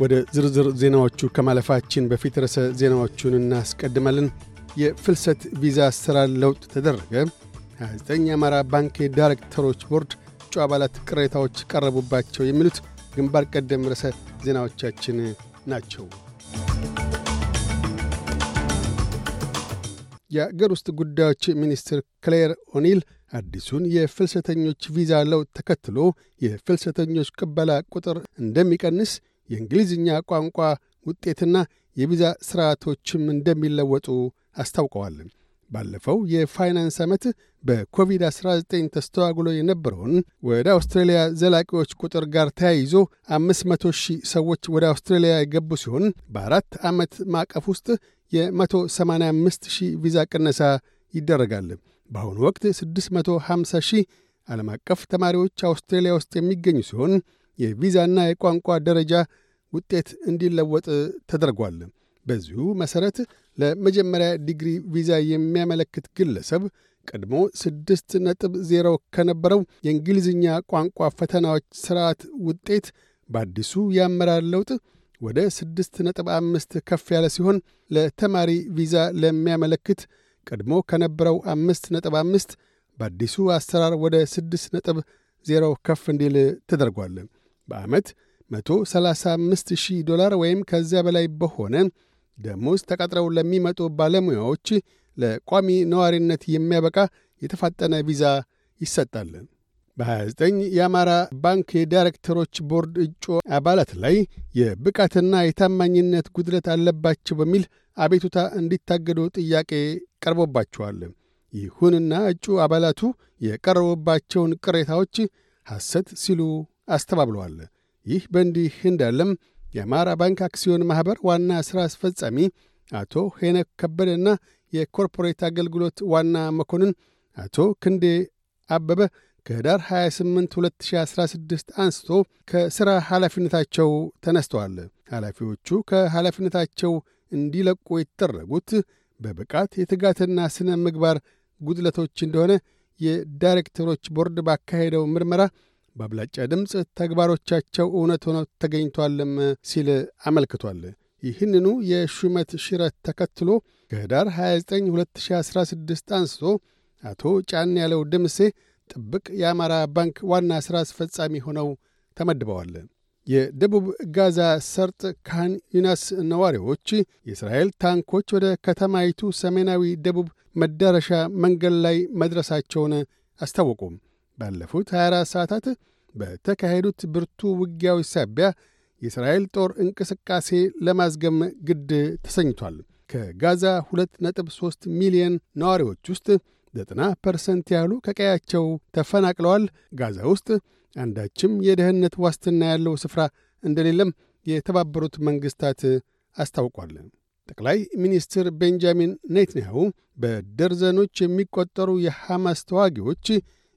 ወደ ዝርዝር ዜናዎቹ ከማለፋችን በፊት ርዕሰ ዜናዎቹን እናስቀድማለን። የፍልሰት ቪዛ አሰራር ለውጥ ተደረገ። 29 የአማራ ባንክ የዳይሬክተሮች ቦርድ እጩ አባላት ቅሬታዎች ቀረቡባቸው። የሚሉት ግንባር ቀደም ርዕሰ ዜናዎቻችን ናቸው። የአገር ውስጥ ጉዳዮች ሚኒስትር ክሌር ኦኒል አዲሱን የፍልሰተኞች ቪዛ ለውጥ ተከትሎ የፍልሰተኞች ቅበላ ቁጥር እንደሚቀንስ የእንግሊዝኛ ቋንቋ ውጤትና የቪዛ ሥርዓቶችም እንደሚለወጡ አስታውቀዋል። ባለፈው የፋይናንስ ዓመት በኮቪድ-19 ተስተዋግሎ የነበረውን ወደ አውስትራሊያ ዘላቂዎች ቁጥር ጋር ተያይዞ 500 ሺህ ሰዎች ወደ አውስትራሊያ የገቡ ሲሆን በአራት ዓመት ማዕቀፍ ውስጥ የ185 ሺህ ቪዛ ቅነሳ ይደረጋል። በአሁኑ ወቅት 650 ሺህ ዓለም አቀፍ ተማሪዎች አውስትራሊያ ውስጥ የሚገኙ ሲሆን የቪዛና የቋንቋ ደረጃ ውጤት እንዲለወጥ ተደርጓል። በዚሁ መሠረት ለመጀመሪያ ዲግሪ ቪዛ የሚያመለክት ግለሰብ ቀድሞ ስድስት ነጥብ ዜሮ ከነበረው የእንግሊዝኛ ቋንቋ ፈተናዎች ሥርዓት ውጤት በአዲሱ የአመራር ለውጥ ወደ ስድስት ነጥብ አምስት ከፍ ያለ ሲሆን ለተማሪ ቪዛ ለሚያመለክት ቀድሞ ከነበረው አምስት ነጥብ አምስት በአዲሱ አሰራር ወደ ስድስት ነጥብ ዜሮ ከፍ እንዲል ተደርጓል። በዓመት 135 ሺህ ዶላር ወይም ከዚያ በላይ በሆነ ደሞዝ ተቀጥረው ለሚመጡ ባለሙያዎች ለቋሚ ነዋሪነት የሚያበቃ የተፋጠነ ቪዛ ይሰጣል። በ29 የአማራ ባንክ የዳይሬክተሮች ቦርድ እጩ አባላት ላይ የብቃትና የታማኝነት ጉድለት አለባቸው በሚል አቤቱታ እንዲታገዱ ጥያቄ ቀርቦባቸዋል። ይሁንና እጩ አባላቱ የቀረቡባቸውን ቅሬታዎች ሐሰት ሲሉ አስተባብለዋል። ይህ በእንዲህ እንዳለም የአማራ ባንክ አክሲዮን ማኅበር ዋና ሥራ አስፈጻሚ አቶ ሄነክ ከበደና የኮርፖሬት አገልግሎት ዋና መኮንን አቶ ክንዴ አበበ ከህዳር 28 2016 አንስቶ ከሥራ ኃላፊነታቸው ተነስተዋል። ኃላፊዎቹ ከኃላፊነታቸው እንዲለቁ የተደረጉት በብቃት የትጋትና ሥነ ምግባር ጉድለቶች እንደሆነ የዳይሬክተሮች ቦርድ ባካሄደው ምርመራ በአብላጫ ድምፅ ተግባሮቻቸው እውነት ሆነው ተገኝቷልም ሲል አመልክቷል። ይህንኑ የሹመት ሽረት ተከትሎ ከህዳር 29 2016 አንስቶ አቶ ጫንያለው ደምሴ ጥብቅ የአማራ ባንክ ዋና ሥራ አስፈጻሚ ሆነው ተመድበዋል። የደቡብ ጋዛ ሰርጥ ካን ዩናስ ነዋሪዎች የእስራኤል ታንኮች ወደ ከተማይቱ ሰሜናዊ ደቡብ መዳረሻ መንገድ ላይ መድረሳቸውን አስታወቁ። ባለፉት 24 ሰዓታት በተካሄዱት ብርቱ ውጊያዎች ሳቢያ የእስራኤል ጦር እንቅስቃሴ ለማዝገም ግድ ተሰኝቷል። ከጋዛ 2.3 ሚሊዮን ነዋሪዎች ውስጥ 90 ፐርሰንት ያህሉ ከቀያቸው ተፈናቅለዋል። ጋዛ ውስጥ አንዳችም የደህንነት ዋስትና ያለው ስፍራ እንደሌለም የተባበሩት መንግሥታት አስታውቋል። ጠቅላይ ሚኒስትር ቤንጃሚን ኔትንያሁ በደርዘኖች የሚቆጠሩ የሐማስ ተዋጊዎች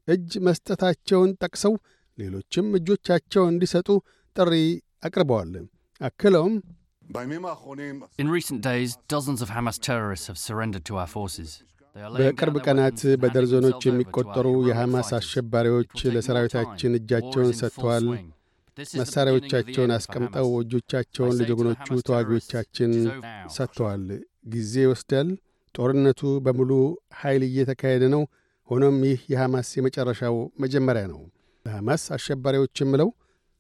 እጅ መስጠታቸውን ጠቅሰው ሌሎችም እጆቻቸውን እንዲሰጡ ጥሪ አቅርበዋል። አክለውም በቅርብ ቀናት በደርዘኖች የሚቆጠሩ የሐማስ አሸባሪዎች ለሰራዊታችን እጃቸውን ሰጥተዋል። መሣሪያዎቻቸውን አስቀምጠው እጆቻቸውን ለጀግኖቹ ተዋጊዎቻችን ሰጥተዋል። ጊዜ ይወስዳል። ጦርነቱ በሙሉ ኃይል እየተካሄደ ነው። ሆኖም ይህ የሐማስ የመጨረሻው መጀመሪያ ነው። ለሐማስ አሸባሪዎች የምለው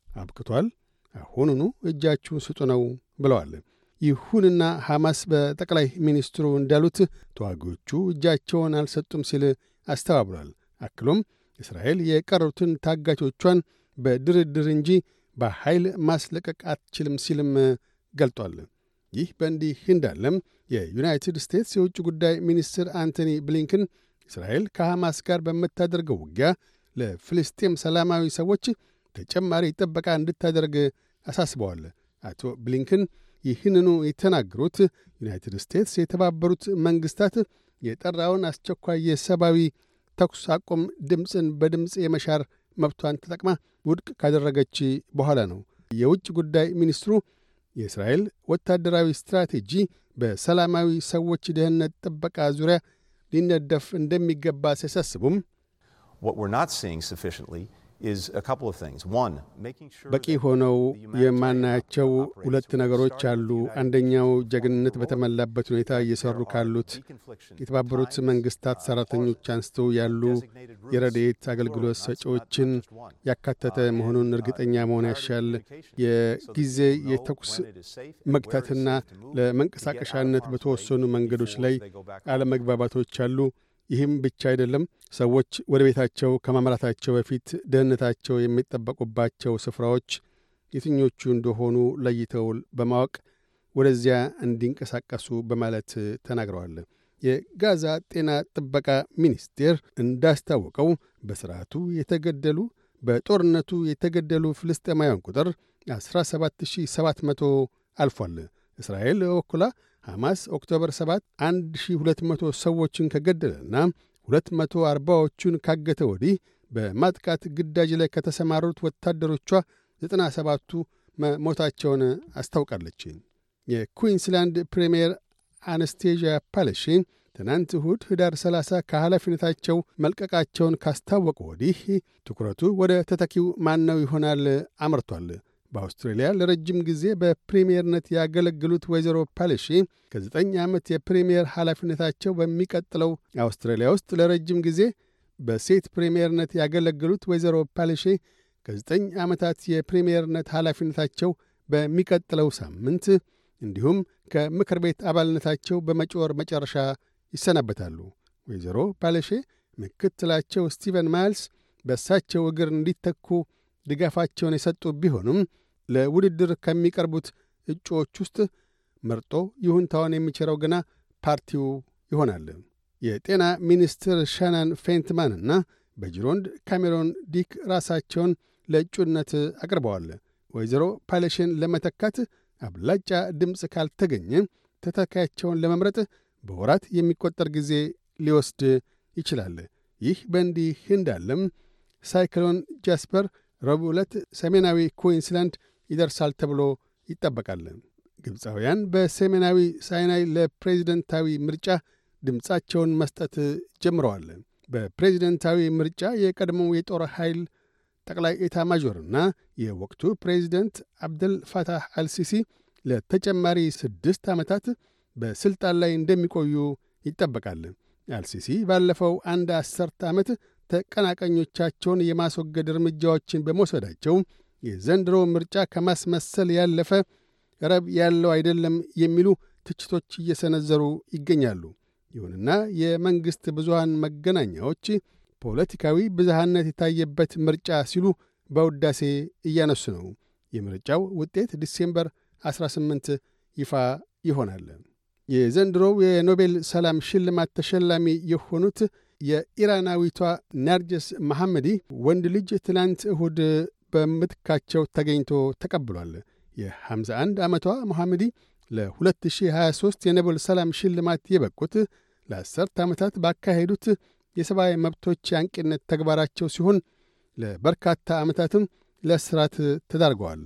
አብቅቷል፣ አሁኑኑ እጃችሁን ስጡ ነው ብለዋል። ይሁንና ሐማስ በጠቅላይ ሚኒስትሩ እንዳሉት ተዋጊዎቹ እጃቸውን አልሰጡም ሲል አስተባብሏል። አክሎም እስራኤል የቀሩትን ታጋቾቿን በድርድር እንጂ በኃይል ማስለቀቅ አትችልም ሲልም ገልጧል። ይህ በእንዲህ እንዳለም የዩናይትድ ስቴትስ የውጭ ጉዳይ ሚኒስትር አንቶኒ ብሊንከን እስራኤል ከሐማስ ጋር በምታደርገው ውጊያ ለፍልስጤም ሰላማዊ ሰዎች ተጨማሪ ጥበቃ እንድታደርግ አሳስበዋል። አቶ ብሊንከን ይህንኑ የተናገሩት ዩናይትድ ስቴትስ የተባበሩት መንግሥታት የጠራውን አስቸኳይ የሰብአዊ ተኩስ አቁም ድምፅን በድምፅ የመሻር መብቷን ተጠቅማ ውድቅ ካደረገች በኋላ ነው። የውጭ ጉዳይ ሚኒስትሩ የእስራኤል ወታደራዊ ስትራቴጂ በሰላማዊ ሰዎች ደህንነት ጥበቃ ዙሪያ ሊነደፍ እንደሚገባ ሲያሳስቡም What we're not seeing sufficiently በቂ ሆነው የማናያቸው ሁለት ነገሮች አሉ። አንደኛው ጀግንነት በተሞላበት ሁኔታ እየሰሩ ካሉት የተባበሩት መንግስታት ሠራተኞች አንስቶ ያሉ የረድኤት አገልግሎት ሰጪዎችን ያካተተ መሆኑን እርግጠኛ መሆን ያሻል። የጊዜ የተኩስ መግታትና ለመንቀሳቀሻነት በተወሰኑ መንገዶች ላይ አለመግባባቶች አሉ። ይህም ብቻ አይደለም። ሰዎች ወደ ቤታቸው ከማምራታቸው በፊት ደህንነታቸው የሚጠበቁባቸው ስፍራዎች የትኞቹ እንደሆኑ ለይተው በማወቅ ወደዚያ እንዲንቀሳቀሱ በማለት ተናግረዋል። የጋዛ ጤና ጥበቃ ሚኒስቴር እንዳስታወቀው በሥርዓቱ የተገደሉ በጦርነቱ የተገደሉ ፍልስጤማውያን ቁጥር 17700 አልፏል። እስራኤል በበኩሏ ሐማስ October 7 1200 ሰዎችን ከገደለና 240ዎቹን ካገተ ወዲህ በማጥቃት ግዳጅ ላይ ከተሰማሩት ወታደሮቿ 97ቱ መሞታቸውን አስታውቃለች። የኩዊንስላንድ ፕሬምየር አነስቴዥያ ፓለሺ ትናንት እሁድ ኅዳር 30 ከኃላፊነታቸው መልቀቃቸውን ካስታወቁ ወዲህ ትኩረቱ ወደ ተተኪው ማነው ይሆናል አምርቷል። በአውስትሬልያ ለረጅም ጊዜ በፕሪምየርነት ያገለግሉት ወይዘሮ ፓለሺ ከዘጠኝ ዓመት የፕሪምየር ኃላፊነታቸው በሚቀጥለው አውስትራሊያ ውስጥ ለረጅም ጊዜ በሴት ፕሪምየርነት ያገለግሉት ወይዘሮ ፓለሺ ከዘጠኝ ዓመታት የፕሪምየርነት ኃላፊነታቸው በሚቀጥለው ሳምንት እንዲሁም ከምክር ቤት አባልነታቸው በመጪው መጨረሻ ይሰናበታሉ። ወይዘሮ ፓለሼ ምክትላቸው ስቲቨን ማይልስ በእሳቸው እግር እንዲተኩ ድጋፋቸውን የሰጡ ቢሆኑም ለውድድር ከሚቀርቡት እጩዎች ውስጥ መርጦ ይሁንታውን የሚችረው ግና ፓርቲው ይሆናል። የጤና ሚኒስትር ሻናን ፌንትማንና በጅሮንድ ካሜሮን ዲክ ራሳቸውን ለእጩነት አቅርበዋል። ወይዘሮ ፓለሽን ለመተካት አብላጫ ድምፅ ካልተገኘ ተተካያቸውን ለመምረጥ በወራት የሚቆጠር ጊዜ ሊወስድ ይችላል። ይህ በእንዲህ እንዳለም ሳይክሎን ጃስፐር ረቡዕ ዕለት ሰሜናዊ ኩዊንስላንድ ይደርሳል ተብሎ ይጠበቃል። ግብፃውያን በሰሜናዊ ሳይናይ ለፕሬዚደንታዊ ምርጫ ድምፃቸውን መስጠት ጀምረዋል። በፕሬዚደንታዊ ምርጫ የቀድሞው የጦር ኃይል ጠቅላይ ኤታ ማዦርና የወቅቱ ፕሬዚደንት አብደል ፋታህ አልሲሲ ለተጨማሪ ስድስት ዓመታት በሥልጣን ላይ እንደሚቆዩ ይጠበቃል። አልሲሲ ባለፈው አንድ አሠርተ ዓመት ተቀናቃኞቻቸውን የማስወገድ እርምጃዎችን በመውሰዳቸው የዘንድሮ ምርጫ ከማስመሰል ያለፈ ረብ ያለው አይደለም የሚሉ ትችቶች እየሰነዘሩ ይገኛሉ። ይሁንና የመንግሥት ብዙሃን መገናኛዎች ፖለቲካዊ ብዝሃነት የታየበት ምርጫ ሲሉ በውዳሴ እያነሱ ነው። የምርጫው ውጤት December 18 ይፋ ይሆናል። የዘንድሮው የኖቤል ሰላም ሽልማት ተሸላሚ የሆኑት የኢራናዊቷ ናርጀስ መሐመዲ ወንድ ልጅ ትናንት እሁድ በምትካቸው ተገኝቶ ተቀብሏል። የ51 ዓመቷ መሐመዲ ለ2023 የኖቤል ሰላም ሽልማት የበቁት ለአሠርተ ዓመታት ባካሄዱት የሰብአዊ መብቶች የአንቂነት ተግባራቸው ሲሆን ለበርካታ ዓመታትም ለእስራት ተዳርገዋል።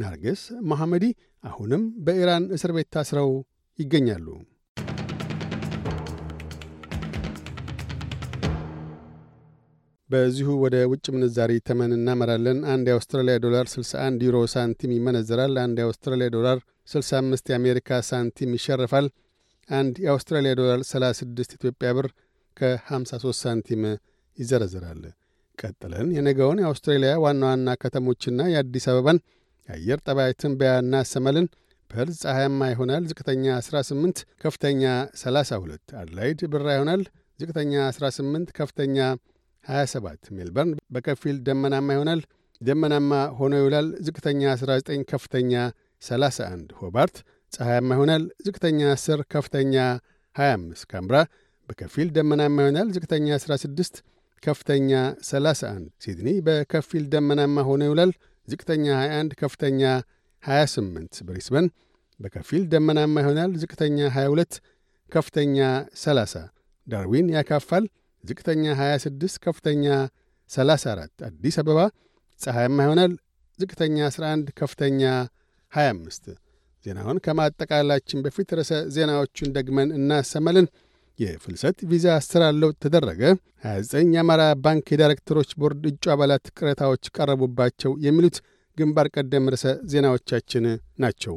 ናርጌስ መሐመዲ አሁንም በኢራን እስር ቤት ታስረው ይገኛሉ። በዚሁ ወደ ውጭ ምንዛሪ ተመን እናመራለን። አንድ የአውስትራሊያ ዶላር 61 ዩሮ ሳንቲም ይመነዘራል። አንድ የአውስትራሊያ ዶላር 65 የአሜሪካ ሳንቲም ይሸርፋል። አንድ የአውስትራሊያ ዶላር 36 ኢትዮጵያ ብር ከ53 ሳንቲም ይዘረዝራል። ቀጥለን የነገውን የአውስትራሊያ ዋና ዋና ከተሞችና የአዲስ አበባን የአየር ጠባይ ትንበያ እናሰማለን። ፐርዝ ፀሐያማ ይሆናል። ዝቅተኛ 18፣ ከፍተኛ 32። አድላይድ ብራ ይሆናል። ዝቅተኛ 18፣ ከፍተኛ 27። ሜልበርን በከፊል ደመናማ ይሆናል። ደመናማ ሆኖ ይውላል። ዝቅተኛ 19፣ ከፍተኛ 31። ሆባርት ፀሐያማ ይሆናል። ዝቅተኛ 10፣ ከፍተኛ 25። ካንብራ በከፊል ደመናማ ይሆናል። ዝቅተኛ 16፣ ከፍተኛ 31። ሲድኒ በከፊል ደመናማ ሆኖ ይውላል። ዝቅተኛ 21፣ ከፍተኛ 28። ብሪስበን በከፊል ደመናማ ይሆናል። ዝቅተኛ 22፣ ከፍተኛ 30። ዳርዊን ያካፋል። ዝቅተኛ 26፣ ከፍተኛ 34። አዲስ አበባ ፀሐያማ ይሆናል። ዝቅተኛ 11፣ ከፍተኛ 25። ዜናውን ከማጠቃላችን በፊት ርዕሰ ዜናዎቹን ደግመን እናሰማለን። የፍልሰት ቪዛ አሰራር ለውጥ ተደረገ፣ 29 የአማራ ባንክ የዳይሬክተሮች ቦርድ እጩ አባላት ቅሬታዎች ቀረቡባቸው የሚሉት ግንባር ቀደም ርዕሰ ዜናዎቻችን ናቸው።